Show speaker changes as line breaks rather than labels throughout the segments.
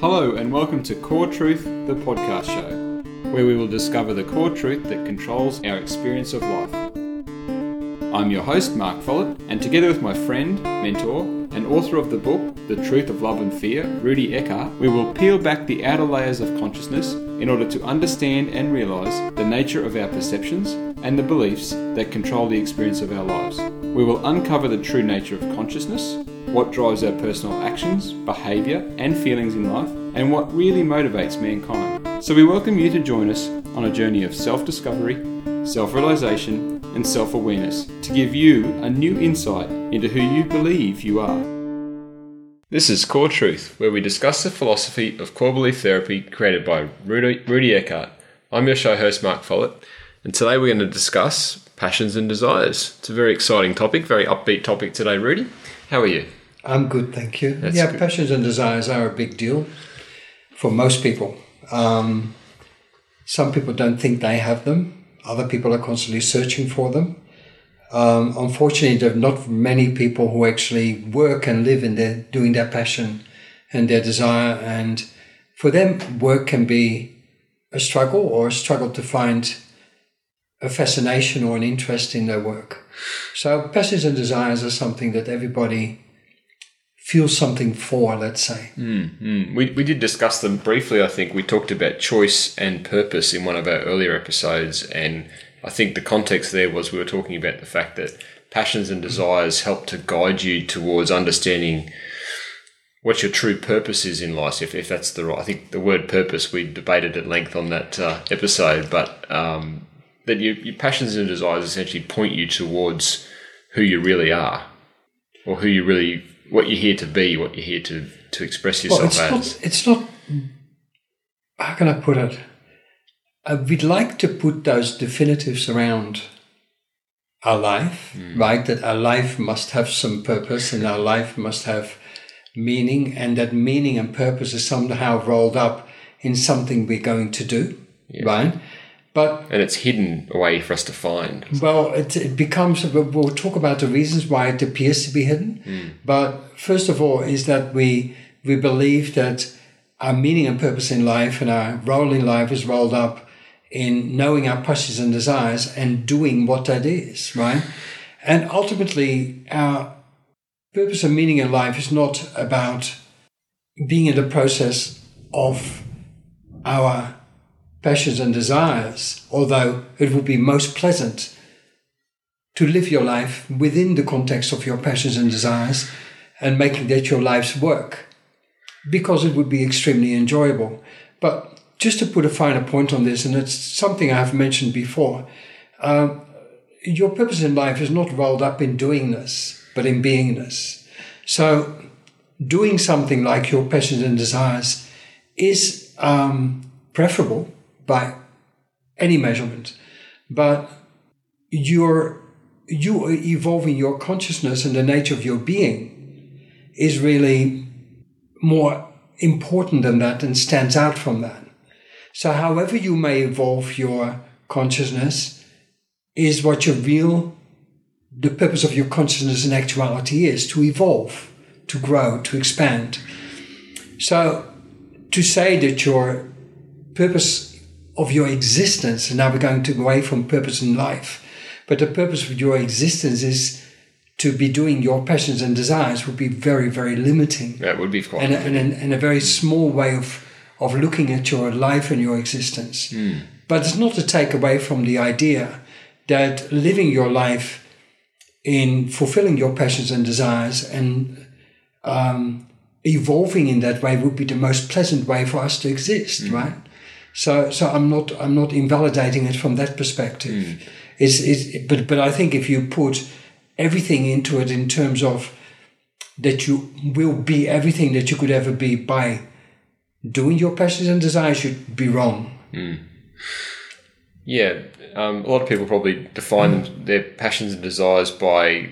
Hello, and welcome to Core Truth, the podcast show, where we will discover the core truth that controls our experience of life. I'm your host, Mark Follett, and together with my friend, mentor, and author of the book, The Truth of Love and Fear, Rudy Eckhart, we will peel back the outer layers of consciousness in order to understand and realize the nature of our perceptions and the beliefs that control the experience of our lives. We will uncover the true nature of consciousness, what drives our personal actions, behaviour, and feelings in life, and what really motivates mankind. So we welcome you to join us on a journey of self discovery, self realization, and self awareness to give you a new insight into who you believe you are. This is Core Truth, where we discuss the philosophy of core belief therapy created by Rudy, Rudy Eckhart. I'm your show host, Mark Follett, and today we're going to discuss passions and desires. It's a very exciting topic, very upbeat topic today, Rudy. How are you?
I'm good, thank you.
That's
yeah,
good.
passions and desires are a big deal for most people. Um, some people don't think they have them. Other people are constantly searching for them. Um, unfortunately, there are not many people who actually work and live in their doing their passion and their desire. And for them, work can be a struggle or a struggle to find a fascination or an interest in their work. So, passions and desires are something that everybody feels something for, let's say.
Mm, we, we did discuss them briefly, I think. We talked about choice and purpose in one of our earlier episodes, and I think the context there was we were talking about the fact that passions and desires help to guide you towards understanding what your true purpose is in life, if, if that's the right. I think the word purpose we debated at length on that uh, episode, but um, that your, your passions and desires essentially point you towards who you really are, or who you really, what you're here to be, what you're here to to express
Well,
yourself
it's
as.
not, it's not, how can I put it? Uh, we'd like to put those definitives around our life, right? That our life must have some purpose and our life must have meaning, and that meaning and purpose is somehow rolled up in something we're going to do, right? But
and it's hidden away for us to find.
Well, it, it becomes, we'll talk about the reasons why it appears to be hidden. Hmm. But first of all, is that we, we believe that our meaning and purpose in life and our role in life is rolled up in knowing our passions and desires and doing what that is, right? And ultimately, our purpose and meaning in life is not about being in the process of our passions and desires, although it would be most pleasant to live your life within the context of your passions and desires and making that your life's work because it would be extremely enjoyable. But just to put a finer point on this, and it's something I've mentioned before, um, your purpose in life is not rolled up in doingness, but in beingness. So, doing something like your passions and desires is um, preferable by any measurement, but you're you evolving your consciousness and the nature of your being is really more important than that and stands out from that. So, however you may evolve your consciousness is what your real, the purpose of your consciousness and actuality is to evolve, to grow, to expand. So, to say that your purpose of your existence, and now we're going to go away from purpose in life, but the purpose of your existence is to be doing your passions and desires would be very, very limiting
That would be quite.
and, and, and, and a very small way of, of looking at your life and your existence. But it's not to take away from the idea that living your life in fulfilling your passions and desires and um, evolving in that way would be the most pleasant way for us to exist, right? So, so I'm not I'm not invalidating it from that perspective. It's, it's, but but I think if you put everything into it in terms of that you will be everything that you could ever be by doing your passions and desires, you'd be wrong.
Yeah, um, a lot of people probably define them, their passions and desires by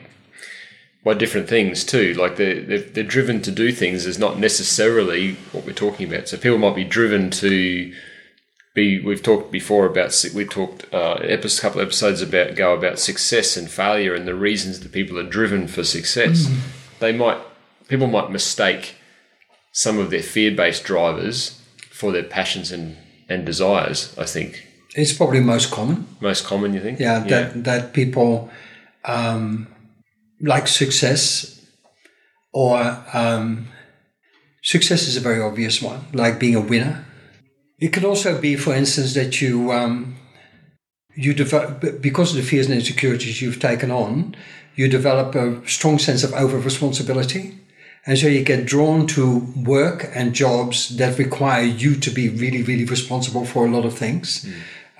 by different things too. Like they're, they're they're driven to do things is not necessarily what we're talking about. So people might be driven to be. We've talked before about we talked uh, a couple of episodes about go about success and failure and the reasons that people are driven for success. They might people might mistake some of their fear-based drivers for their passions and, and desires. I think
It's probably most common.
most common. You think?
Yeah, that that people um, like success, or um, success is a very obvious one, like being a winner. It could also be, for instance, that you um, you develop because of the fears and insecurities you've taken on, you develop a strong sense of over responsibility. And so you get drawn to work and jobs that require you to be really, really responsible for a lot of things.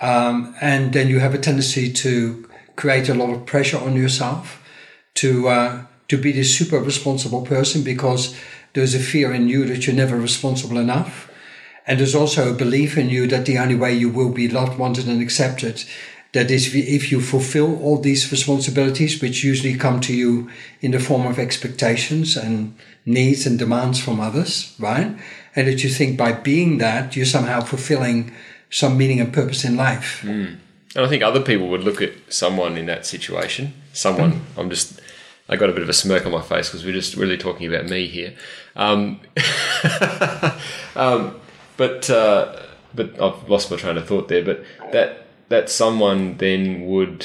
Um, and then you have a tendency to create a lot of pressure on yourself to uh, to be this super responsible person because there's a fear in you that you're never responsible enough. And there's also a belief in you that the only way you will be loved, wanted, and accepted that is if you fulfill all these responsibilities, which usually come to you in the form of expectations and needs and demands from others, right? And that you think by being that, you're somehow fulfilling some meaning and purpose in life.
And I think other people would look at someone in that situation. Someone, I'm just, I got a bit of a smirk on my face because we're just really talking about me here. Um, um, but uh, but I've lost my train of thought there. But that that someone then would,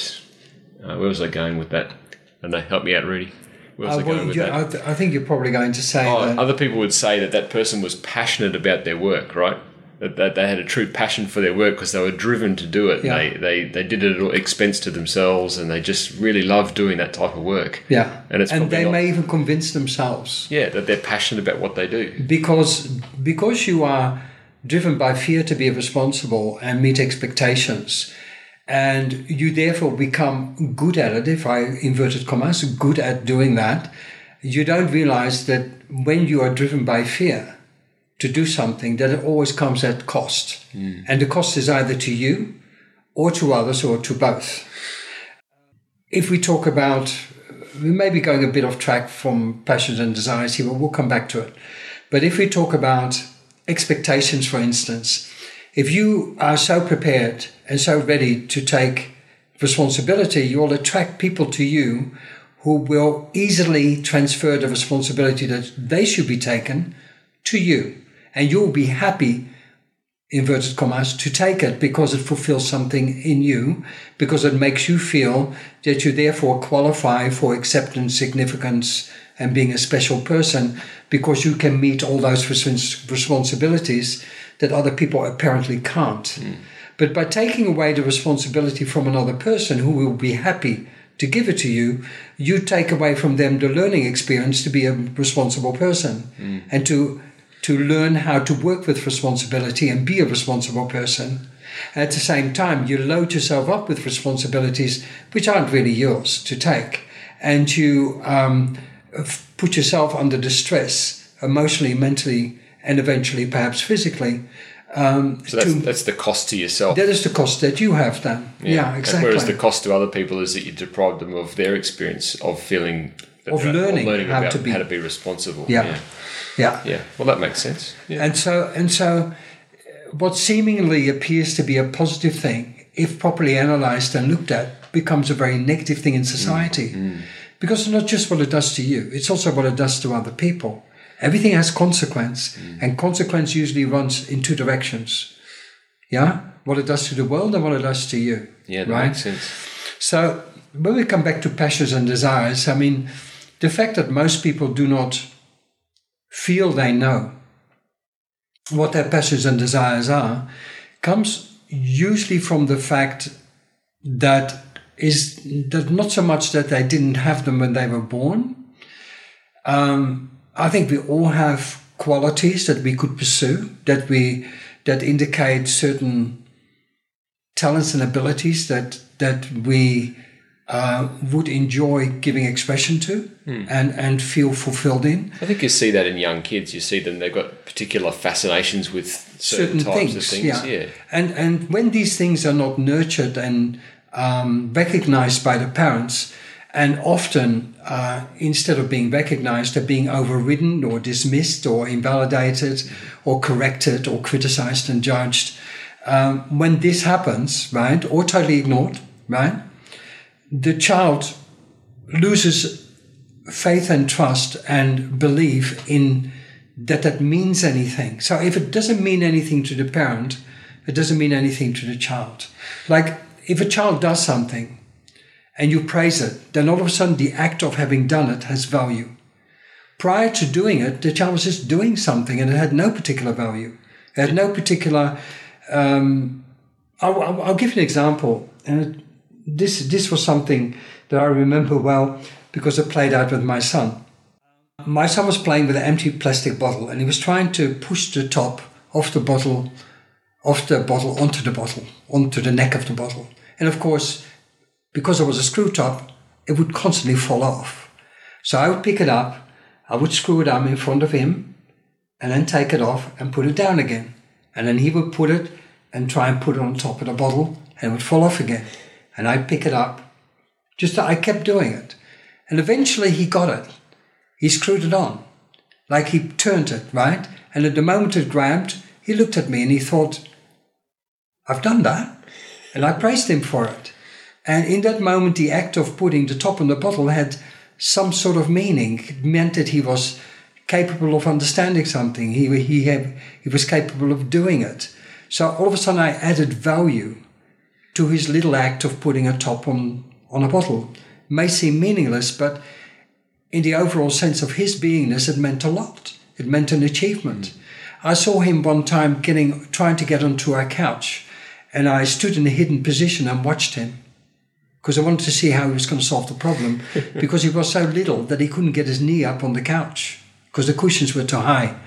uh, where was I going with that? I don't know. Help me out, Rudy. Where was
Uh,
I going
well,
with that?
I, th- I think you're probably going to say
Oh,
that.
other people would say that that person was passionate about their work, right? That, that they had a true passion for their work because they were driven to do it.
Yeah.
They, they they did it at expense to themselves, and they just really love doing that type of work.
yeah,
And it's
and they
not-
may even convince themselves
Yeah, that they're passionate about what they do.
because because you are driven by fear to be responsible and meet expectations. And you therefore become good at it if i inverted commas good at doing that. You don't realize that when you are driven by fear to do something that it always comes at cost. Hmm. And the cost is either to you or to others or to both. If we talk about we may be going a bit off track from passions and desires here, but we'll come back to it. But if we talk about expectations, for instance, if you are so prepared and so ready to take responsibility, you'll attract people to you who will easily transfer the responsibility that they should be taken to you. And you'll be happy inverted commas, to take it because it fulfills something in you, because it makes you feel that you therefore qualify for acceptance, significance, and being a special person because you can meet all those respons- responsibilities that other people apparently can't. But by taking away the responsibility from another person who will be happy to give it to you, you take away from them the learning experience to be a responsible person and to to learn how to work with responsibility and be a responsible person. At the same time, you load yourself up with responsibilities which aren't really yours to take, and you um, put yourself under distress emotionally, mentally, and eventually perhaps physically. Um,
So that's,
to-
that's the cost to yourself.
that is the cost that you have then. Yeah, exactly.
Whereas the cost to other people is that you deprive them of their experience of feeling
Of learning how
about
to be-
how to be responsible.
Yeah.
yeah.
yeah.
Yeah. Well, that makes sense. Yeah.
And so, and so, what seemingly appears to be a positive thing, if properly analyzed and looked at, becomes a very negative thing in society. Because it's not just what it does to you, it's also what it does to other people. Everything has consequence, mm. and consequence usually runs in two directions. Yeah? What it does to the world and what it does to you.
Yeah, that
right?
makes sense.
So when we come back to passions and desires, I mean, the fact that most people do not feel they know what their passions and desires are comes usually from the fact that is that not so much that they didn't have them when they were born. Um, I think we all have qualities that we could pursue that we that indicate certain talents and abilities that that we uh, would enjoy giving expression to and and feel fulfilled in
I think you see that in young kids. You see them; they've got particular fascinations with certain,
certain,
types
things,
of things.
yeah.
Yeah.
and and when these things are not nurtured and um, recognized by the parents and often uh, instead of being recognized they're being overridden or dismissed or invalidated or corrected or criticized and judged um, when this happens right or totally ignored right the child loses faith and trust and belief in that that means anything. So if it doesn't mean anything to the parent, it doesn't mean anything to the child. Like if a child does something and you praise it, then all of a sudden the act of having done it has value. Prior to doing it, the child was just doing something and it had no particular value. It had no particular. Um, I'll, I'll, give you an example. And this this was something that I remember well because it played out with my son. My son was playing with an empty plastic bottle and he was trying to push the top of the bottle, off the bottle onto the bottle, onto the neck of the bottle. And of course, because it was a screw top, it would constantly fall off. So I would pick it up, I would screw it up in front of him, and then take it off and put it down again. And then he would put it and try and put it on top of the bottle, and it would fall off again. And I'd pick it up. Just I kept doing it. And eventually he got it. He screwed it on. Like he turned it, right? And at the moment it grabbed, he looked at me and he thought, I've done that. And I praised him for it. And in that moment, the act of putting the top on the bottle had some sort of meaning. It meant that he was capable of understanding something. He, he, had, he was capable of doing it. So all of a sudden, I added value to his little act of putting a top on, on a bottle. It may seem meaningless, but in the overall sense of his beingness, it meant a lot. It meant an achievement. Mm. I saw him one time getting, trying to get onto our couch, and I stood in a hidden position and watched him because I wanted to see how he was going to solve the problem because he was so little that he couldn't get his knee up on the couch because the cushions were too high.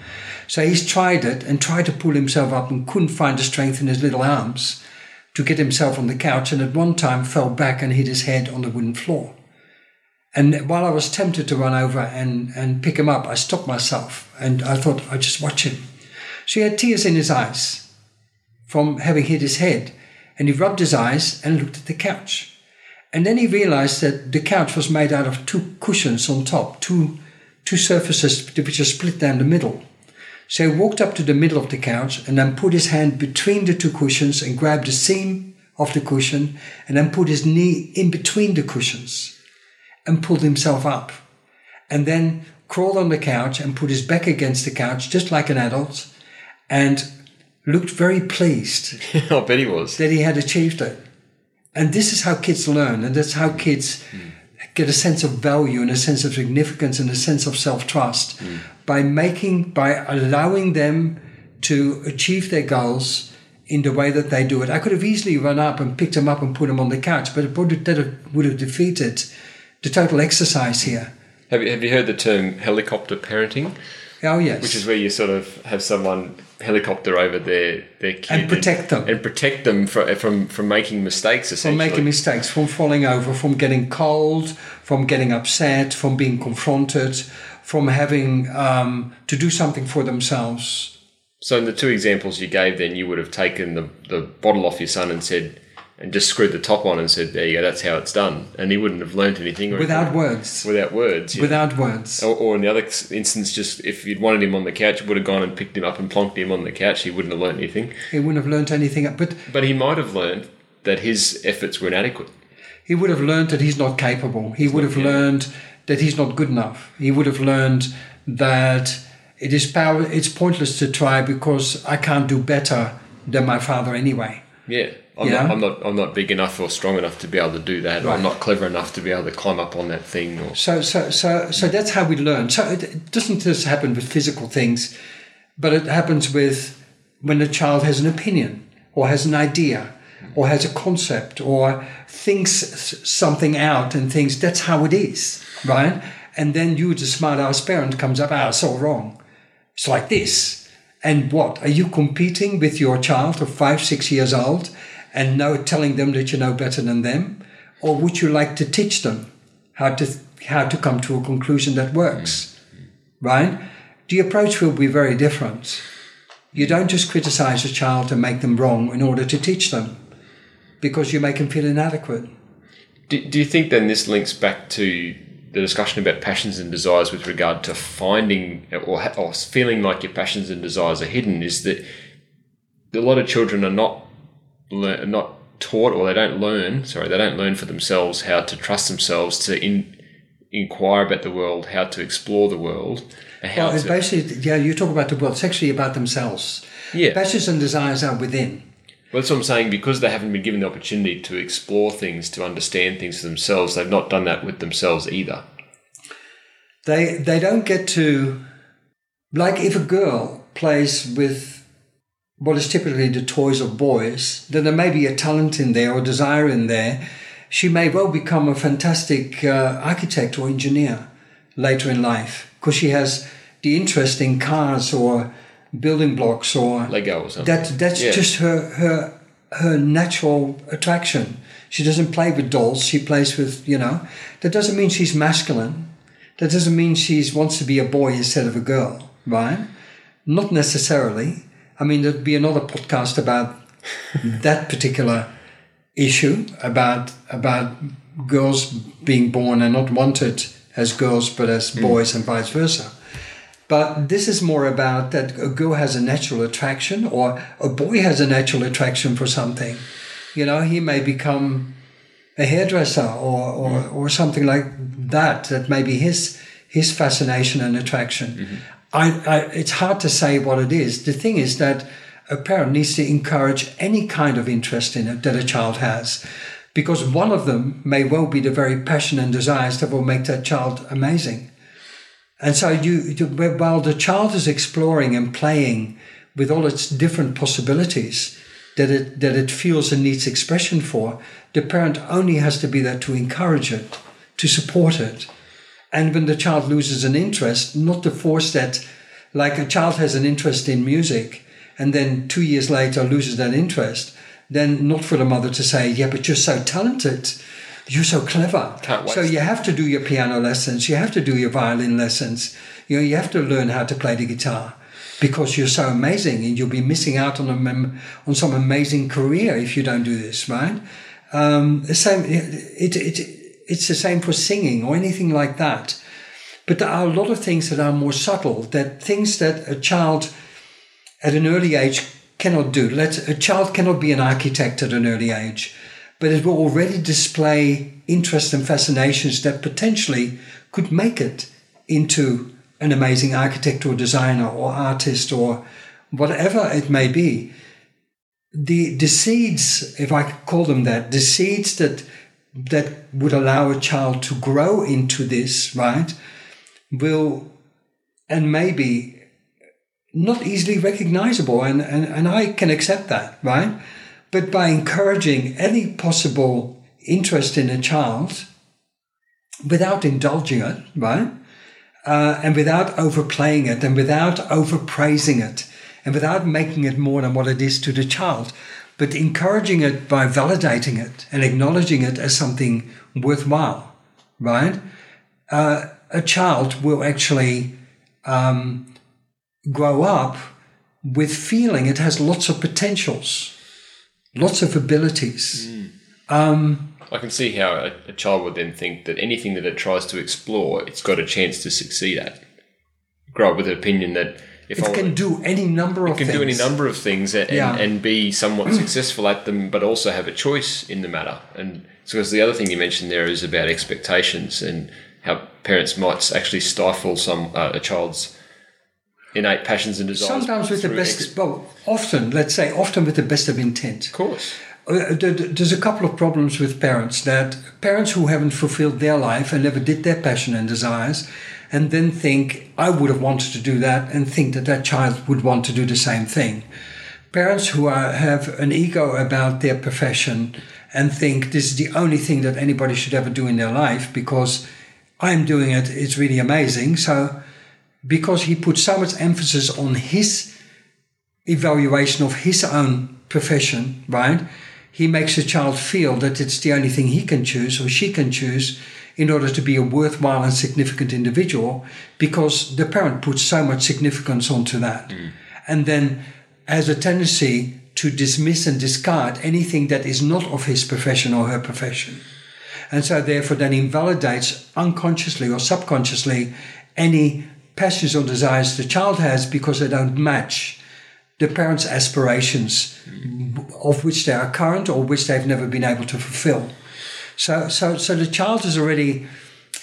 So he's tried it and tried to pull himself up and couldn't find the strength in his little arms to get himself on the couch and at one time fell back and hit his head on the wooden floor. And while I was tempted to run over and, and pick him up, I stopped myself and I thought I'd just watch him. So he had tears in his eyes from having hit his head and he rubbed his eyes and looked at the couch. And then he realized that the couch was made out of two cushions on top, two, two surfaces which are split down the middle. So he walked up to the middle of the couch and then put his hand between the two cushions and grabbed the seam of the cushion and then put his knee in between the cushions and pulled himself up. And then crawled on the couch and put his back against the couch just like an adult and looked very pleased.
I bet he was.
That he had achieved it. And this is how kids learn, and that's how kids mm. get a sense of value and a sense of significance and a sense of self trust mm. by making, by allowing them to achieve their goals in the way that they do it. I could have easily run up and picked them up and put them on the couch, but it would have, would have defeated the total exercise here.
Have you, have you heard the term helicopter parenting?
Oh yes,
which is where you sort of have someone helicopter over their their kid
and protect
and,
them
and protect them from from from making mistakes. Essentially.
From making mistakes, from falling over, from getting cold, from getting upset, from being confronted, from having um, to do something for themselves.
So, in the two examples you gave, then you would have taken the the bottle off your son and said, and just screwed the top on and said, "There you go, that's how it's done," and he wouldn't have learnt anything
without
anything.
words.
Without words.
Without words.
Or, or, in the other instance, just if you'd wanted him on the couch, you would have gone and picked him up and plonked him on the couch. He wouldn't have learnt anything.
He wouldn't have learnt anything. But
but he might have learned that his efforts were inadequate.
He would have learned that he's not capable. He would have learned that he's not good enough. He would have learned that it is power. It's pointless to try because I can't do better than my father anyway.
Yeah. I'm, yeah. not, I'm not. I'm not big enough or strong enough to be able to do that. Right. I'm not clever enough to be able to climb up on that thing. Or...
So, so, so, so that's how we learn. So it doesn't just happen with physical things, but it happens with when a child has an opinion or has an idea or has a concept or thinks something out and thinks that's how it is, right? And then you, the smart ass parent, comes up, ah, it's all wrong. It's like this. And what? Are you competing with your child of five, six years old? And know telling them that you know better than them, or would you like to teach them how to how to come to a conclusion that works, mm-hmm. right? The approach will be very different. You don't just criticize a child and make them wrong in order to teach them, because you make them feel inadequate.
Do, do you think then this links back to the discussion about passions and desires with regard to finding or, or feeling like your passions and desires are hidden? Is that a lot of children are not learn, not taught or they don't learn. Sorry, they don't learn for themselves how to trust themselves to in inquire about the world, how to explore the world, how
Well, it's
to.
basically, yeah, you talk about the world. It's actually about themselves.
Yeah.
Passions and desires are within.
Well, that's what I'm saying. Because they haven't been given the opportunity to explore things, to understand things for themselves, they've not done that with themselves either.
They they don't get to like if a girl plays with what is typically the toys of boys, then there may be a talent in there or desire in there. She may well become a fantastic uh, architect or engineer later in life because she has the interest in cars or building blocks or
Lego or something.
that that's
Yeah.
just her her her natural attraction. She doesn't play with dolls. She plays with you know. That doesn't mean she's masculine. That doesn't mean she wants to be a boy instead of a girl, right? Not necessarily. I mean, there'd be another podcast about that particular issue about about girls being born and not wanted as girls but as mm. boys and vice versa. But this is more about that a girl has a natural attraction or a boy has a natural attraction for something. You know, he may become a hairdresser or, or, mm. or something like that. That may be his his fascination and attraction. Mm-hmm. I, I, it's hard to say what it is. The thing is that a parent needs to encourage any kind of interest in it that a child has, because one of them may well be the very passion and desires that will make that child amazing. And so you, while the child is exploring and playing with all its different possibilities that it that it feels and needs expression for, the parent only has to be there to encourage it, to support it. And when the child loses an interest, not to force that like a child has an interest in music and then two years later loses that interest, then not for the mother to say, Yeah, but you're so talented. You're so clever. So you have to do your piano lessons, you have to do your violin lessons, you know, you have to learn how to play the guitar because you're so amazing and you'll be missing out on a mem- on some amazing career if you don't do this, right? Um, the same, it, it, it's the same for singing or anything like that. But there are a lot of things that are more subtle, that things that a child at an early age cannot do. Let a child cannot be an architect at an early age, but it will already display interest and fascinations that potentially could make it into an amazing architect or designer or artist or whatever it may be. The the seeds, if I could call them that, the seeds that that would allow a child to grow into this, right, will and maybe not easily recognizable and, and, and I can accept that, right? But by encouraging any possible interest in a child without indulging it, right? Uh, and without overplaying it and without overpraising it and without making it more than what it is to the child, but encouraging it by validating it and acknowledging it as something worthwhile, right? Uh, a child will actually um, grow up with feeling it has lots of potentials, lots of abilities. Um,
I can see how a, a child would then think that anything that it tries to explore, it's got a chance to succeed at. Grow up with an opinion that if I
it
want
can do any number of things.
It can
things.
do any number of things and,
Yeah.
and, and be somewhat successful at them, but also have a choice in the matter. And so, because the other thing you mentioned there is about expectations and how parents might actually stifle some uh, a child's innate passions and desires.
Sometimes with the best,
ex-
well, often, let's say, often with the best of intent.
of course.
Uh, There's a couple of problems with parents that parents who haven't fulfilled their life and never did their passion and desires, and then think, I would have wanted to do that, and think that that child would want to do the same thing. Parents who are, have an ego about their profession and think this is the only thing that anybody should ever do in their life because I'm doing it, it's really amazing. So, because he puts so much emphasis on his evaluation of his own profession, right? He makes the child feel that it's the only thing he can choose or she can choose in order to be a worthwhile and significant individual because the parent puts so much significance onto that. Mm. And then has a tendency to dismiss and discard anything that is not of his profession or her profession. And so therefore then invalidates unconsciously or subconsciously any passions or desires the child has because they don't match the parents' aspirations mm. of which they are current or which they've never been able to fulfill. So, so, so the child is already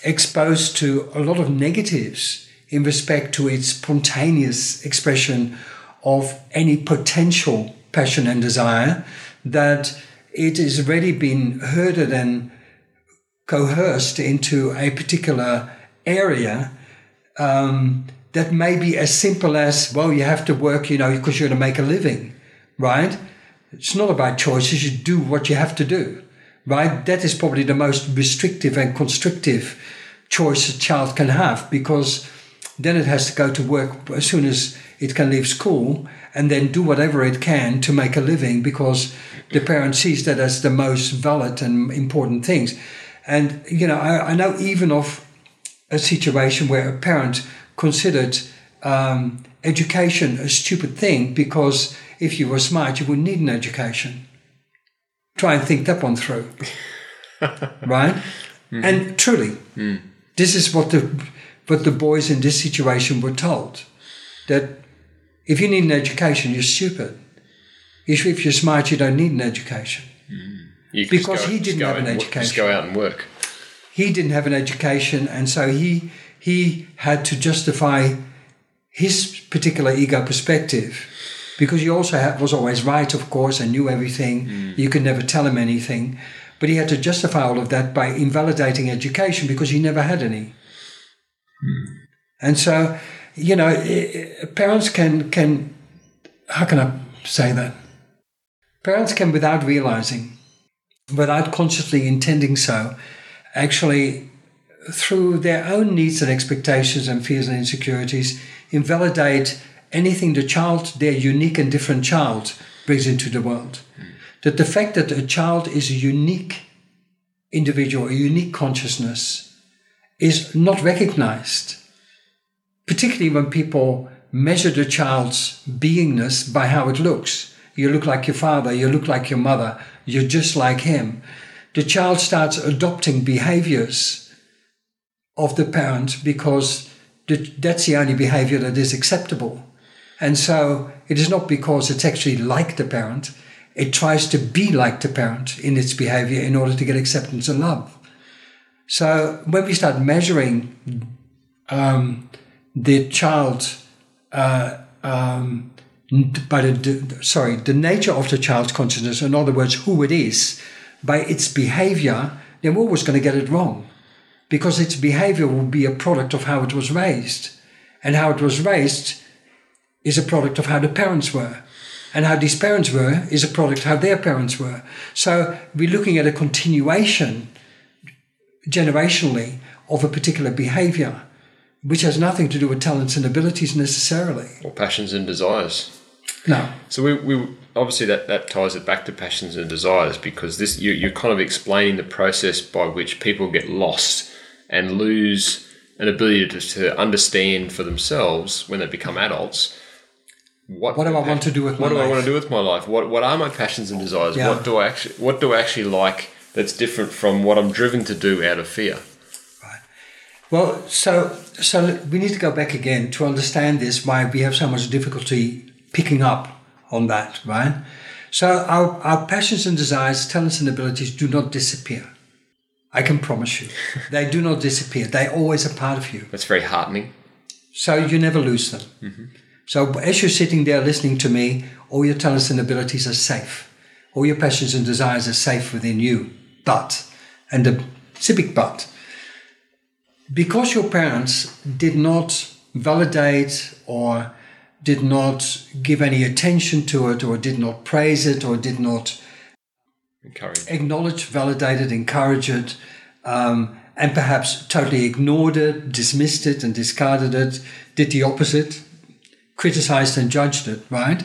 exposed to a lot of negatives in respect to its spontaneous expression of any potential passion and desire, that it has already been herded and coerced into a particular area um, that may be as simple as, well, you have to work, you know, because you're going to make a living, right? It's not about choices. You do what you have to do, right? That is probably the most restrictive and constrictive choice a child can have because then it has to go to work as soon as it can leave school and then do whatever it can to make a living because the parent sees that as the most valid and important things. And, you know, I, I know even of a situation where a parent considered um, education a stupid thing because if you were smart, you wouldn't need an education. Try and think that one through. right? Mm-hmm. And truly, mm. this is what the what the boys in this situation were told. That if you need an education, you're stupid. If, if you're smart, you don't need an education.
Mm.
because
go,
he didn't have an education.
Just go out and work.
He didn't have an education, and so he he had to justify his particular ego perspective because he also had, was always right, of course, and knew everything. Mm. You could never tell him anything. But he had to justify all of that by invalidating education because he never had any. Mm. And so, you know, parents can, can, how can I say that? Parents can, without realizing, without consciously intending so, actually through their own needs and expectations and fears and insecurities, invalidate anything the child, their unique and different child, brings into the world. Mm. That the fact that a child is a unique individual, a unique consciousness, is not recognized, particularly when people measure the child's beingness by how it looks. You look like your father, you look like your mother, you're just like him. The child starts adopting behaviors of the parent because that's the only behavior that is acceptable. And so it is not because it's actually like the parent, it tries to be like the parent in its behavior in order to get acceptance and love. So when we start measuring um, the child uh, um, by the, sorry the nature of the child's consciousness, in other words, who it is, by its behavior, then we're always going to get it wrong because its behavior will be a product of how it was raised. And how it was raised is a product of how the parents were. And how these parents were is a product of how their parents were. So we're looking at a continuation generationally of a particular behavior, which has nothing to do with talents and abilities necessarily.
Or passions and desires.
No.
So we, we obviously that, that ties it back to passions and desires because this you, you're kind of explaining the process by which people get lost and lose an ability to, to understand for themselves when they become adults.
What, what do I want to do with
what
do
life?
I
want to do with my life? What what are my passions and desires? Yeah. What do I actually what do I actually like that's different from what I'm driven to do out of fear?
Right. Well, so so we need to go back again to understand this why we have so much difficulty picking up on that, right? So our, our passions and desires, talents and abilities do not disappear. I can promise you. they do not disappear. They're always a part of you.
That's very heartening.
So you never lose them. Mm-hmm. So as you're sitting there listening to me, all your talents and abilities are safe. All your passions and desires are safe within you. But, and the civic but, because your parents did not validate or did not give any attention to it or did not praise it or did not
Encourage.
Acknowledge, validate it, encourage it, um, and perhaps totally ignored it, dismissed it, and discarded it, did the opposite, criticized and judged it, right?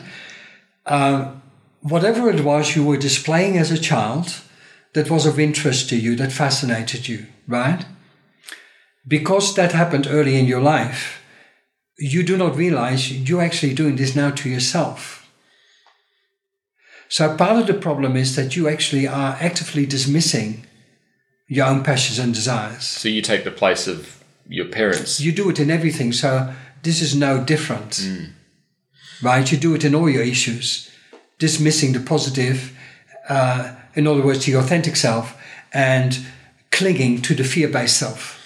Uh, whatever it was you were displaying as a child that was of interest to you, that fascinated you, right? Because that happened early in your life, you do not realize you're actually doing this now to yourself so part of the problem is that you actually are actively dismissing your own passions and desires.
So you take the place of your parents.
You do it in everything. So this is no different. Mm. Right? You do it in all your issues, dismissing the positive, uh, in other words, to your authentic self, and clinging to the fear based self.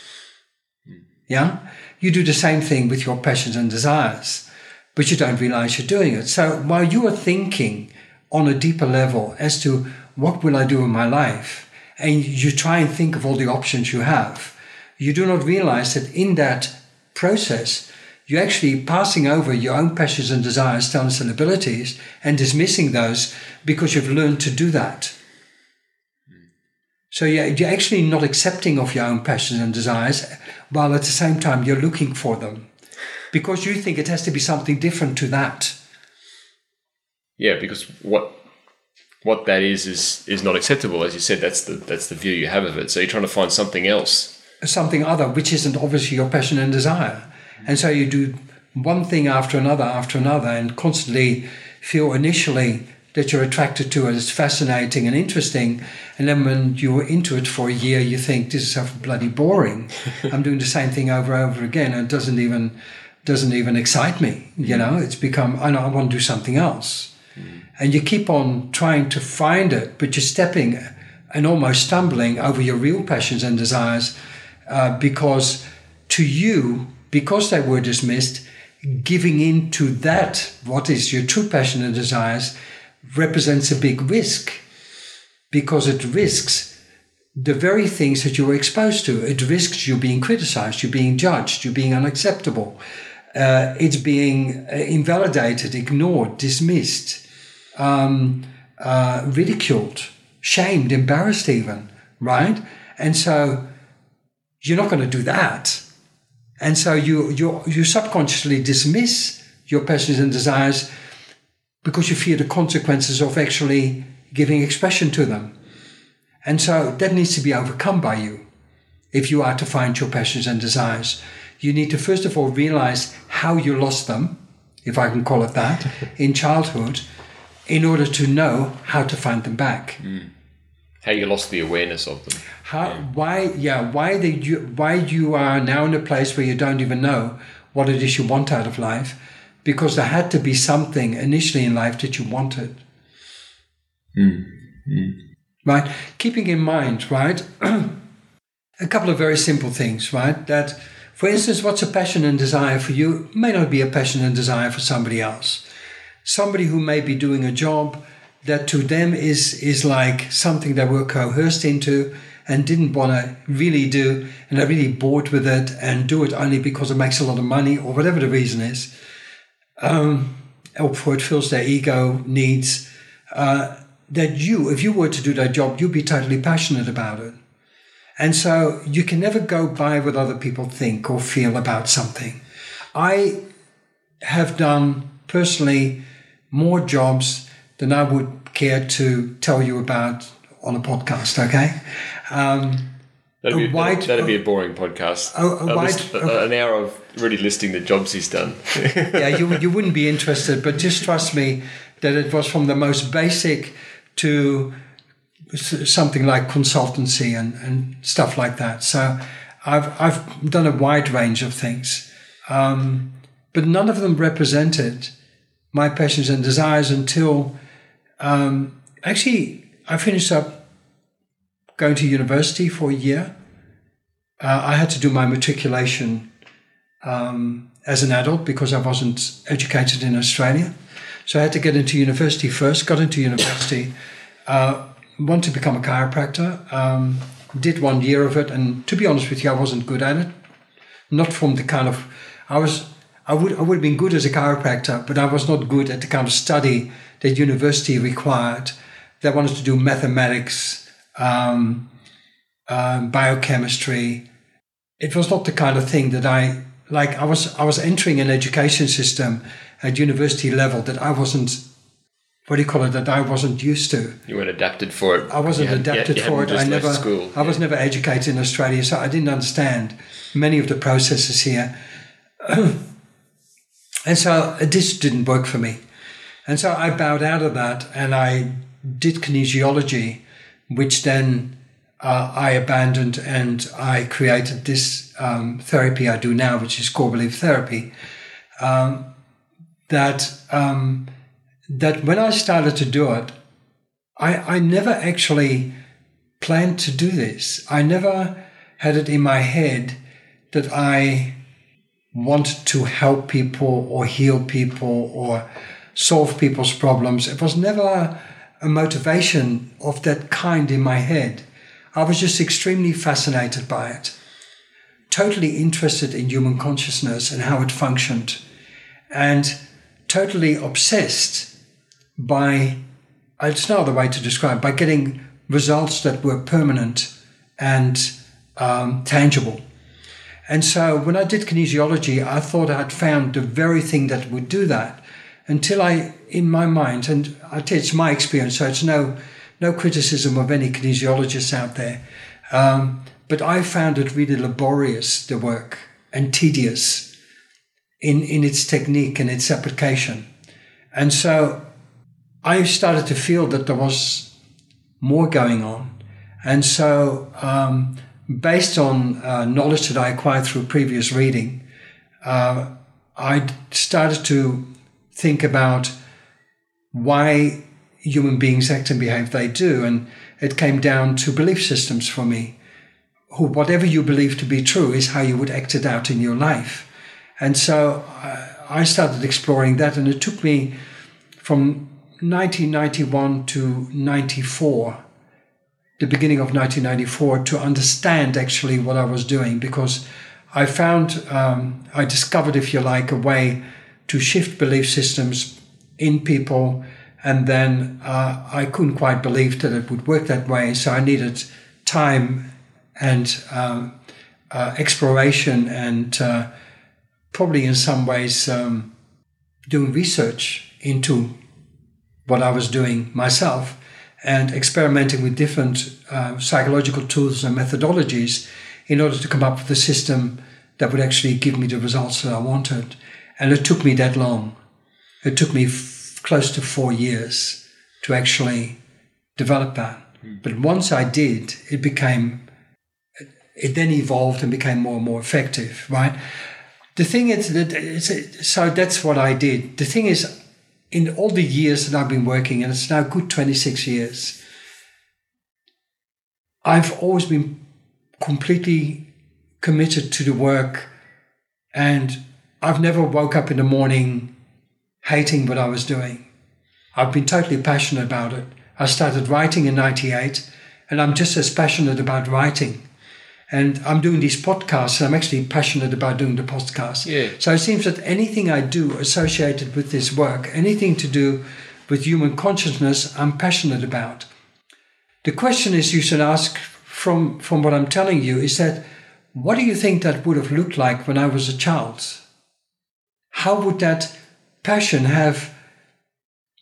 Yeah? You do the same thing with your passions and desires, but you don't realize you're doing it. So while you are thinking on a deeper level as to what will I do in my life, and you try and think of all the options you have, you do not realize that in that process, you're actually passing over your own passions and desires, talents and abilities and dismissing those because you've learned to do that. So you're, you're actually not accepting of your own passions and desires, while at the same time you're looking for them because you think it has to be something different to that.
Yeah, because what what that is is is not acceptable. As you said, that's the that's the view you have of it. So you're trying to find something else,
something other, which isn't obviously your passion and desire, and so you do one thing after another after another, and constantly feel initially that you're attracted to it as fascinating and interesting. And then when you're into it for a year, you think this is so bloody boring. I'm doing the same thing over and over again, and it doesn't even doesn't even excite me. You know, it's become I know I want to do something else, mm. and you keep on trying to find it, but you're stepping and almost stumbling over your real passions and desires uh, because to you, because they were dismissed, giving in to that what is your true passion and desires represents a big risk because it risks the very things that you were exposed to. It risks you being criticized, you being judged, you being unacceptable. Uh, it's being uh, invalidated, ignored, dismissed, um, uh, ridiculed, shamed, embarrassed, even, right? And so you're not going to do that. And so you, you, you subconsciously dismiss your passions and desires because you fear the consequences of actually giving expression to them. And so that needs to be overcome by you if you are to find your passions and desires. You need to first of all realize how you lost them, if I can call it that, in childhood, in order to know how to find them back. Mm.
How you lost the awareness of them.
How? Yeah. Why? Yeah. Why did you? Why you are now in a place where you don't even know what it is you want out of life, because there had to be something initially in life that you wanted. Mm. Mm. Right? Keeping in mind, right, a couple of very simple things, right? That, for instance, what's a passion and desire for you may not be a passion and desire for somebody else. Somebody who may be doing a job that to them is is like something they were coerced into and didn't want to really do and are really bored with it and do it only because it makes a lot of money or whatever the reason is um, or for it fills their ego needs, uh, that you, if you were to do that job, you'd be totally passionate about it. And so you can never go by what other people think or feel about something. I have done personally more jobs than I would care to tell you about on a podcast, okay? Um,
That'd be, wide, that'd be a boring podcast. A, a wide, list, a, an hour of really listing the jobs he's done.
yeah, you, you wouldn't be interested, but just trust me that it was from the most basic to something like consultancy and, and stuff like that. So I've, I've done a wide range of things, um, but none of them represented my passions and desires until um, actually I finished up going to university for a year. Uh, I had to do my matriculation um, as an adult because I wasn't educated in Australia. So I had to get into university first, got into university, uh, wanted to become a chiropractor, um, did one year of it, and to be honest with you, I wasn't good at it. Not from the kind of, I was, I would, I would have been good as a chiropractor, but I was not good at the kind of study that university required. They wanted to do mathematics, um, uh, biochemistry. It was not the kind of thing that I like. I was I was entering an education system at university level that I wasn't. What do you call it? That I wasn't used to.
You weren't adapted for it.
I wasn't had, adapted you, you for it. I never. School. I was never educated in Australia, so I didn't understand many of the processes here. and so this didn't work for me. And so I bowed out of that and I did kinesiology which then uh, I abandoned and I created this um, therapy I do now, which is core belief therapy. Um, that um, that when I started to do it, I, I never actually planned to do this. I never had it in my head that I wanted to help people or heal people or solve people's problems. It was never a, motivation of that kind in my head. I was just extremely fascinated by it, totally interested in human consciousness and how it functioned, and totally obsessed by it's no other way to describe by getting results that were permanent and um, tangible. And so when I did kinesiology, I thought I'd found the very thing that would do that until I, in my mind, and it's my experience, so it's no, no criticism of any kinesiologists out there, um, but I found it really laborious, the work, and tedious in, in its technique and its application. And so I started to feel that there was more going on. And so, um, based on uh, knowledge that I acquired through previous reading, uh, I started to think about why human beings act and behave they do. And it came down to belief systems for me. Who, whatever you believe to be true is how you would act it out in your life. And so uh, I started exploring that, and it took me from 1991 to 94, the beginning of 1994, to understand actually what I was doing because I found, um, I discovered, if you like, a way to shift belief systems in people. And then uh, I couldn't quite believe that it would work that way. So I needed time and um, uh, exploration and uh, probably in some ways um, doing research into what I was doing myself and experimenting with different uh, psychological tools and methodologies in order to come up with a system that would actually give me the results that I wanted. And it took me that long. It took me f- close to four years to actually develop that. Mm. But once I did, it became, it then evolved and became more and more effective, right? The thing is that, it's, so that's what I did. The thing is, in all the years that I've been working, and it's now good 26 years, I've always been completely committed to the work and I've never woke up in the morning hating what I was doing. I've been totally passionate about it. I started writing in 98 and I'm just as passionate about writing and I'm doing these podcasts, and I'm actually passionate about doing the podcast.
Yeah.
So it seems that anything I do associated with this work, anything to do with human consciousness, I'm passionate about. The question is you should ask from, from what I'm telling you is that what do you think that would have looked like when I was a child? How would that passion have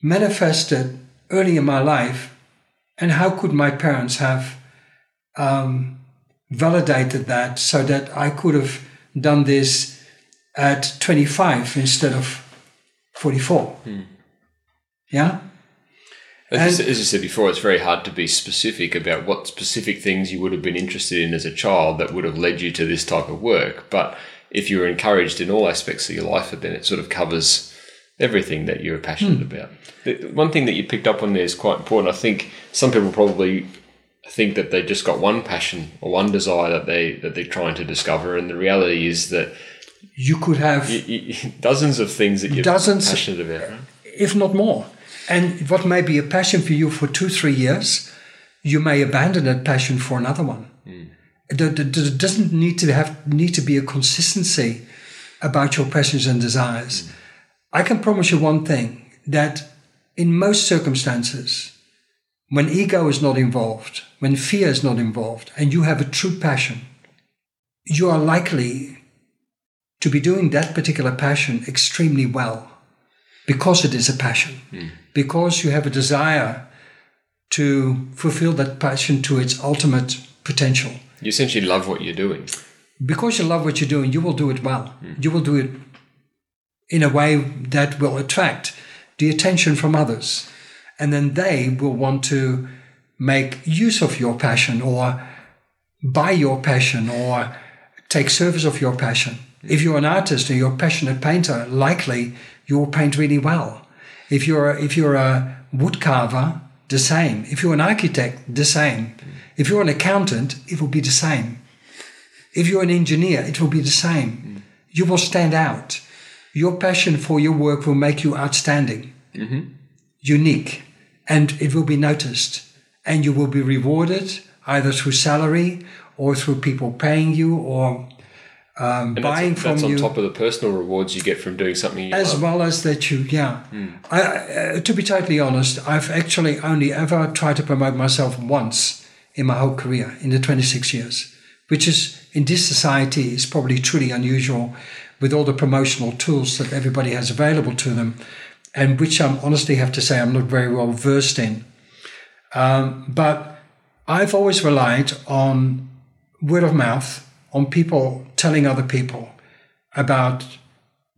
manifested early in my life? And how could my parents have um, validated that so that I could have done this at 25 instead of 44. Hmm. Yeah?
As, and, as, I said before, it's very hard to be specific about what specific things you would have been interested in as a child that would have led you to this type of work. But if you're encouraged in all aspects of your life, then it sort of covers everything that you're passionate hmm. about. The, one thing that you picked up on there is quite important. I think some people probably think that they just got one passion or one desire that they that they're trying to discover, and the reality is that
you could have
you, you, dozens of things that you're dozens, passionate about, right?
if not more. And what may be a passion for you for two, three years, you may abandon that passion for another one. Mm. There, doesn't need to have need to be a consistency about your passions and desires. Mm. I can promise you one thing that in most circumstances, when ego is not involved, when fear is not involved, and you have a true passion, you are likely to be doing that particular passion extremely well because it is a passion, mm. because you have a desire to fulfill that passion to its ultimate potential.
You essentially love what you're doing.
Because you love what you're doing, you will do it well. Mm. You will do it in a way that will attract the attention from others and then they will want to make use of your passion or buy your passion or take service of your passion. If you're an artist and you're a passionate painter, likely you will paint really well. If you're if you're a woodcarver, the same. If you're an architect, the same. If you're an accountant, it will be the same. If you're an engineer, it will be the same. You will stand out. Your passion for your work will make you outstanding, mm-hmm. unique, and it will be noticed. And you will be rewarded either through salary or through people paying you or um,
And
buying
that's,
from
that's
you
on top of the personal rewards you get from doing something you
as
love.
well as that you yeah. I, uh, to be totally honest i've actually only ever tried to promote myself once in my whole career in the 26 years which is in this society is probably truly unusual with all the promotional tools that everybody has available to them and which i'm honestly have to say i'm not very well versed in. Um, but i've always relied on word of mouth on people telling other people about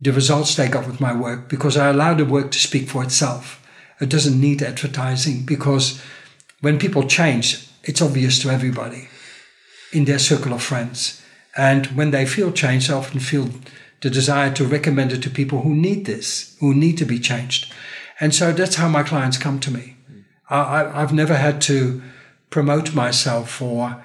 the results they got with my work because I allow the work to speak for itself. It doesn't need advertising because when people change, it's obvious to everybody in their circle of friends. And when they feel changed, they often feel the desire to recommend it to people who need this, who need to be changed. And so that's how my clients come to me. I, I've never had to promote myself or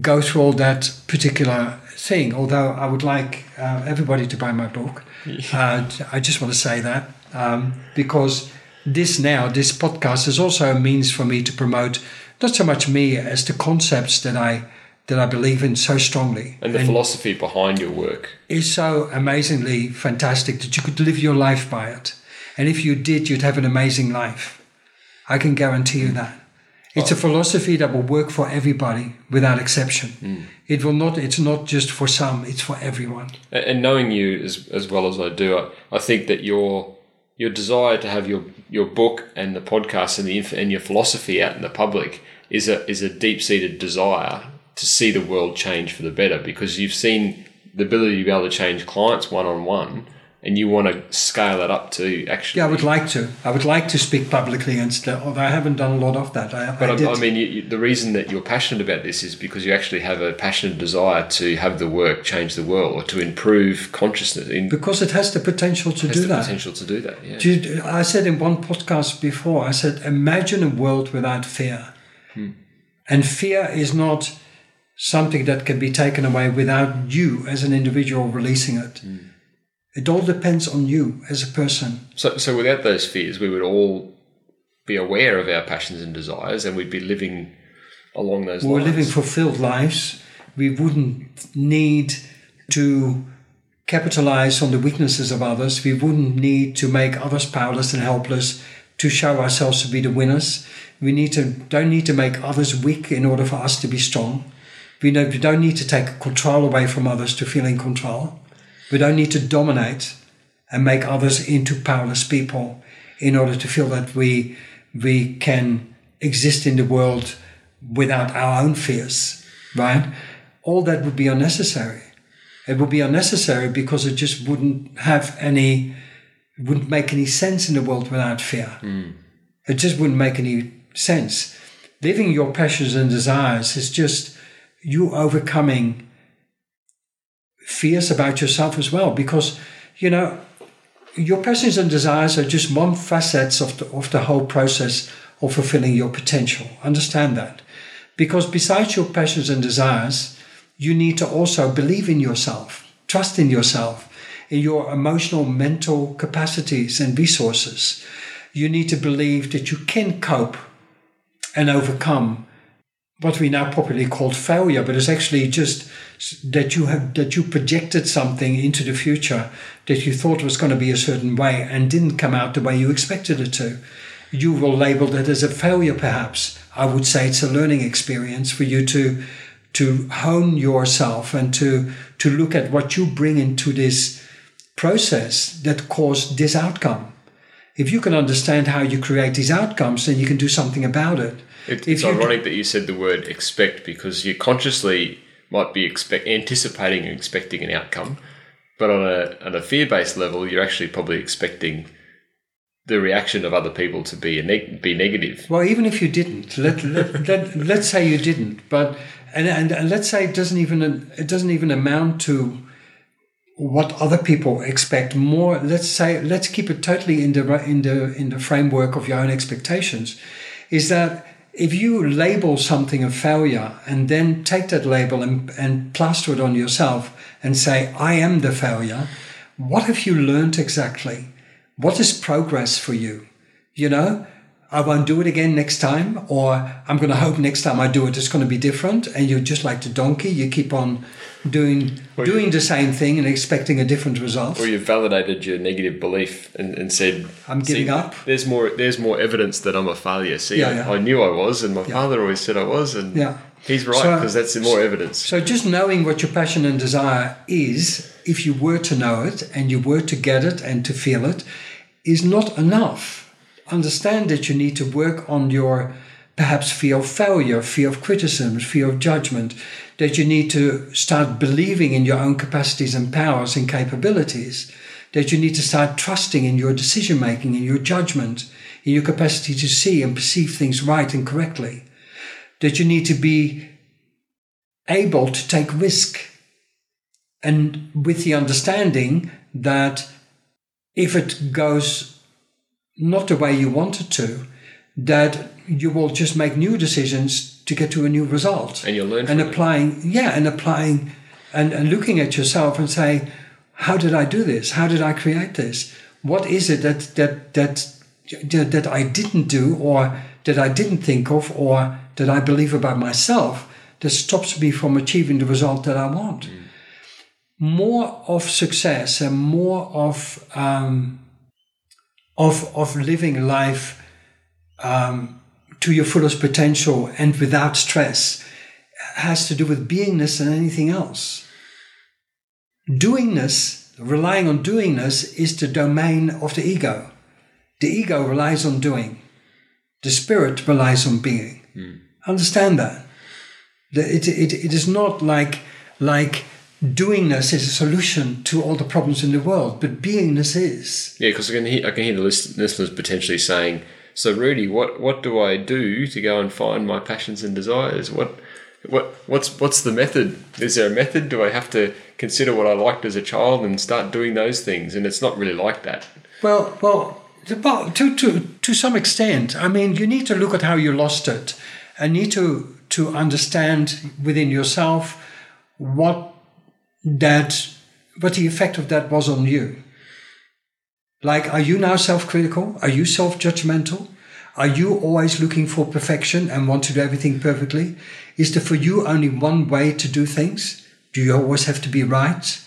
go through all that particular thing, although I would like uh, everybody to buy my book. Uh, I just want to say that um, because this now, this podcast is also a means for me to promote not so much me as the concepts that I that I believe in so strongly
and the philosophy behind your work.
is so amazingly fantastic that you could live your life by it. And if you did, you'd have an amazing life. I can guarantee you that. It's a oh. philosophy that will work for everybody without exception. Hmm. It will not, it's not just for some, it's for everyone.
And knowing you as as well as I do, I, I think that your your desire to have your your book and the podcast and the and your philosophy out in the public is a is a deep seated desire to see the world change for the better because you've seen the ability to be able to change clients one on one, and you want to scale that up to actually.
Yeah, I would like to. I would like to speak publicly and stuff, although I haven't done a lot of that. I,
But
I
I. I mean, you, you, the reason that you're passionate about this is because you actually have a passionate desire to have the work change the world or to improve consciousness. In,
because it has the potential to
has
do
the
that.
potential to do that. Yeah.
You- I said in one podcast before, I said, imagine a world without fear. Hmm. And fear is not something that can be taken away without you as an individual releasing it. Hmm. It all depends on you as a person.
So, so without those fears, we would all be aware of our passions and desires, and we'd be living along those
We're
lines.
living fulfilled lives. We wouldn't need to capitalize on the weaknesses of others. We wouldn't need to make others powerless and helpless to show ourselves to be the winners. We need to don't need to make others weak in order for us to be strong. We, don't need to take control away from others to feel in control. We don't need to dominate and make others into powerless people in order to feel that we we can exist in the world without our own fears, right? All that would be unnecessary. It would be unnecessary because it just wouldn't have any, wouldn't make any sense in the world without fear. Hmm. It just wouldn't make any sense. Living your passions and desires is just you overcoming fears about yourself as well because, you know, your passions and desires are just one facets of the, of the whole process of fulfilling your potential. Understand that. Because besides your passions and desires, you need to also believe in yourself, trust in yourself, in your emotional, mental capacities and resources. You need to believe that you can cope and overcome what we now popularly call failure, but it's actually just that you have that you projected something into the future that you thought was going to be a certain way and didn't come out the way you expected it to. You will label that as a failure, perhaps. I would say it's a learning experience for you to to hone yourself and to to look at what you bring into this process that caused this outcome. If you can understand how you create these outcomes, then you can do something about it.
It, it's ironic that you said the word expect because you consciously might be expect, anticipating and expecting an outcome, but on a, on a fear based level, you're actually probably expecting the reaction of other people to be a neg- be negative.
Well, even if you didn't, let, let, let, let's say you didn't, but and, and, and let's say it doesn't even it doesn't even amount to what other people expect. More, let's say, let's keep it totally in the in the in the framework of your own expectations. Is that if you label something a failure and then take that label and, and plaster it on yourself and say, I am the failure, what have you learned exactly? What is progress for you? You know, I won't do it again next time, or I'm going to hope next time I do it, it's going to be different. And you're just like the donkey, you keep on doing
Or
doing
you-
the same thing and expecting a different result.
Or you've validated your negative belief and, and said,
I'm giving up."
There's more. There's more evidence that I'm a failure. See,
Yeah,
I,
yeah.
I knew I was, and my father always said I was, and
Yeah.
he's right
So-
because that's more evidence.
So just knowing what your passion and desire is, if you were to know it and you were to get it and to feel it, is not enough. Understand that you need to work on your perhaps fear of failure, fear of criticism, fear of judgment, that you need to start believing in your own capacities and powers and capabilities, that you need to start trusting in your decision making, in your judgment, in your capacity to see and perceive things right and correctly, that you need to be able to take risk and with the understanding that if it goes not the way you want it to, that you will just make new decisions to get to a new result.
And you'll learn
And
from it.
applying, yeah, and applying and, and looking at yourself and say, how did I do this? How did I create this? What is it that that that that, that I didn't do or that I didn't think of or that I believe about myself that stops me from achieving the result that I want? More of success and more of um, of of living life um, to your fullest potential and without stress has to do with beingness and anything else. Doingness, relying on doingness, is the domain of the ego. The ego relies on doing. The spirit relies on being. Hmm. Understand that. It, it, it is not like like doingness is a solution to all the problems in the world, but beingness is.
Yeah, because I can hear I can hear the listeners potentially saying, "So Rudy, what what do I do to go and find my passions and desires? What what what's what's the method? Is there a method? Do I have to consider what I liked as a child and start doing those things? And it's not really like that.
Well, well, to, to, to, some extent, I mean, you need to look at how you lost it and need to, to understand within yourself what that, what the effect of that was on you. Like, are you now self critical? Are you self judgmental? Are you always looking for perfection and want to do everything perfectly? Is there for you only one way to do things? Do you always have to be right?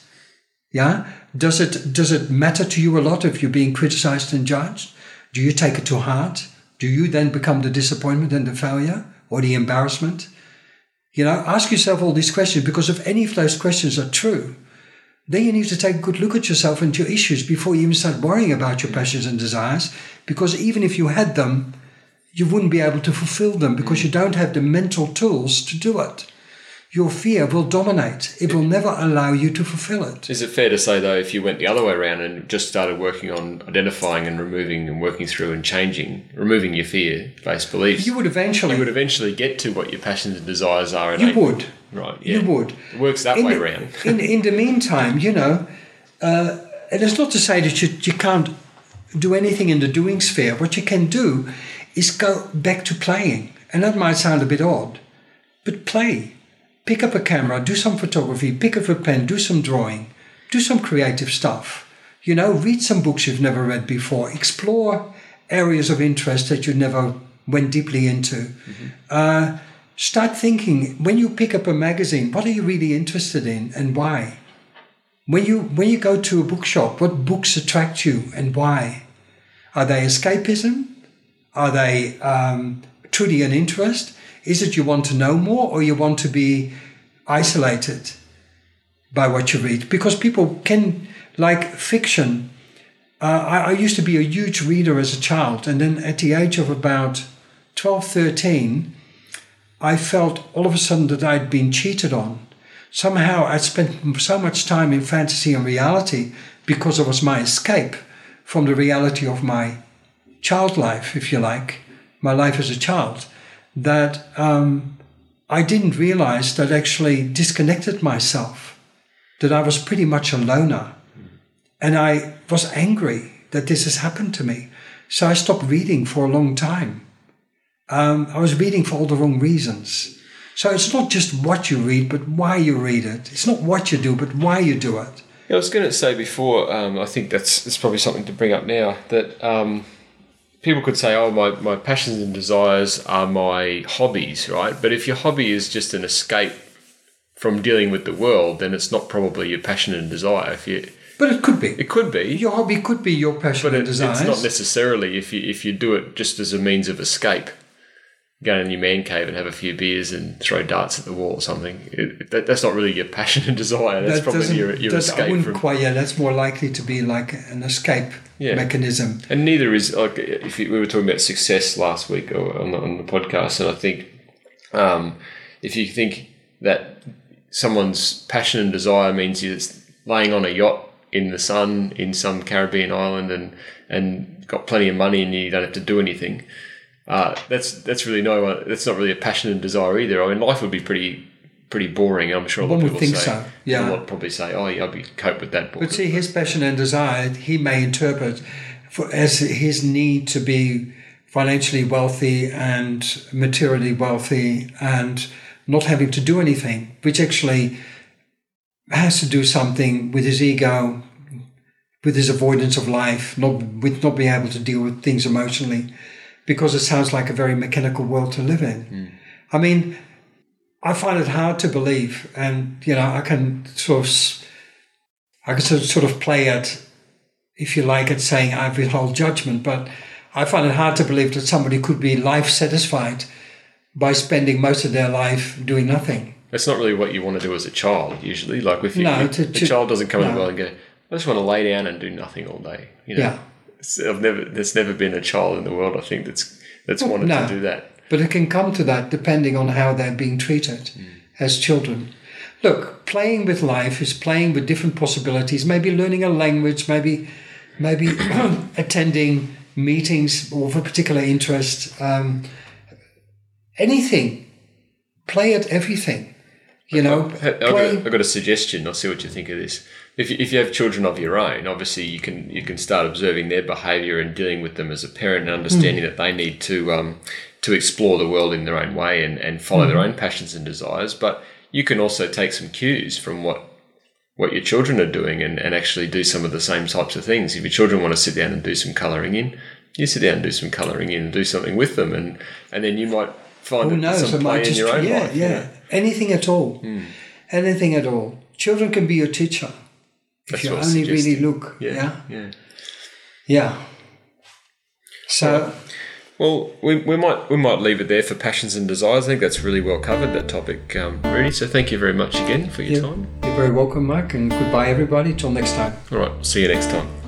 Yeah. Does it does it matter to you a lot if you're being criticized and judged? Do you take it to heart? Do you then become the disappointment and the failure or the embarrassment? You know, ask yourself all these questions because if any of those questions are true, then you need to take a good look at yourself and your issues before you even start worrying about your passions and desires. Because even if you had them, you wouldn't be able to fulfill them because mm. you don't have the mental tools to do it. Your fear will dominate. It will never allow you to fulfill it.
Is it fair to say though, if you went the other way around and just started working on identifying and removing and working through and changing, removing your fear-based beliefs,
You would eventually.
you would eventually get to what your passions and desires are. And
You
aim-
would.
right? Yeah.
You would.
It works that
in
way
the,
around.
in, in the meantime, you know, uh, and it's not to say that you, you can't do anything in the doing sphere. What you can do is go back to playing. And that might sound a bit odd, but play. Pick up a camera, do some photography, pick up a pen, do some drawing, do some creative stuff. You know, read some books you've never read before, explore areas of interest that you never went deeply into. Uh, start thinking when you pick up a magazine, what are you really interested in and why? When you when you go to a bookshop, what books attract you and why? Are they escapism? Are they um, truly an interest? Is it you want to know more or you want to be isolated by what you read? Because people can like fiction. Uh, I, I used to be a huge reader as a child, and then at the age of about 12, 13, I felt all of a sudden that I'd been cheated on. Somehow I'd spent so much time in fantasy and reality because it was my escape from the reality of my child life, if you like, my life as a child, that um, I didn't realize that actually disconnected myself, that I was pretty much a loner. And I was angry that this has happened to me. So I stopped reading for a long time. um, I was reading for all the wrong reasons. So it's not just what you read, but why you read it. It's not what you do, but why you do it.
Yeah, I was going to say before, um, I think that's, that's probably something to bring up now, that um, people could say, oh, my, my passions and desires are my hobbies, right? But if your hobby is just an escape from dealing with the world, then it's not probably your passion and desire. If you,
But it could be.
it could be,
Your hobby could be your passion
but
and
it,
desires.
it's not necessarily if you if you do it just as a means of escape. Go in your man cave and have a few beers and throw darts at the wall or something. It, that, that's not really your passion and desire. That's
That
probably your, your
does- I wouldn't
from.
quite. Yeah, that's more likely to be like an escape
Yeah.
mechanism.
And neither is like if you, we were talking about success last week or on the, on the podcast, and I think um, if you think that someone's passion and desire means you're laying on a yacht in the sun in some Caribbean island and and got plenty of money and you don't have to do anything, uh, that's that's really no that's not really a passion and desire either. I mean, life would be pretty pretty boring. I'm sure a lot
One
of
would
people
think
say.
so, yeah.
a lot probably say, "Oh, yeah, I'll be cope with that."
But see, his passion and desire, he may interpret for, as his need to be financially wealthy and materially wealthy and not having to do anything, which actually has to do something with his ego, with his avoidance of life, not with not being able to deal with things emotionally, because it sounds like a very mechanical world to live in. Hmm. I mean, I find it hard to believe, and you know, I can sort of, I can sort of, play it, if you like, at saying I withhold judgment, but I find it hard to believe that somebody could be life satisfied by spending most of their life doing nothing.
That's not really what you want to do as a child. Usually, like if you,
No, to-
a child doesn't come in
no.
well and go, I just want to lay down and do nothing all day. You know,
Yeah.
It's- I've never. There's never been a child in the world I think that's that's oh, wanted
no.
to do that.
But it can come to that depending on how they're being treated as children. Look, playing with life is playing with different possibilities, maybe learning a language, maybe maybe attending meetings of a particular interest. Um, anything. Play at everything. You know,
I've got, I've got a suggestion. I'll see what you think of this. If you, if you have children of your own, obviously you can you can start observing their behaviour and dealing with them as a parent, and understanding
Hmm.
that they need to um, to explore the world in their own way and, and follow
Hmm.
their own passions and desires. But you can also take some cues from what what your children are doing and, and actually do some of the same types of things. If your children want to sit down and do some colouring in, you sit down and do some colouring in and do something with them, and and then you might find that
knows?
some
It
play
might
in
just
your own
yeah,
life. you
yeah.
Hmm.
Anything at all. Anything at all. Children can be your teacher if
That's
you
what I
only really look.
Yeah,
yeah.
yeah.
Yeah. So
Well, we, we might we might leave it there for passions and desires. I think that's really well covered that topic, um, Rudy. So thank you very much again for your
Yeah.
time.
you're very welcome, Mike, and goodbye, everybody. Till next time.
All right, see you next time.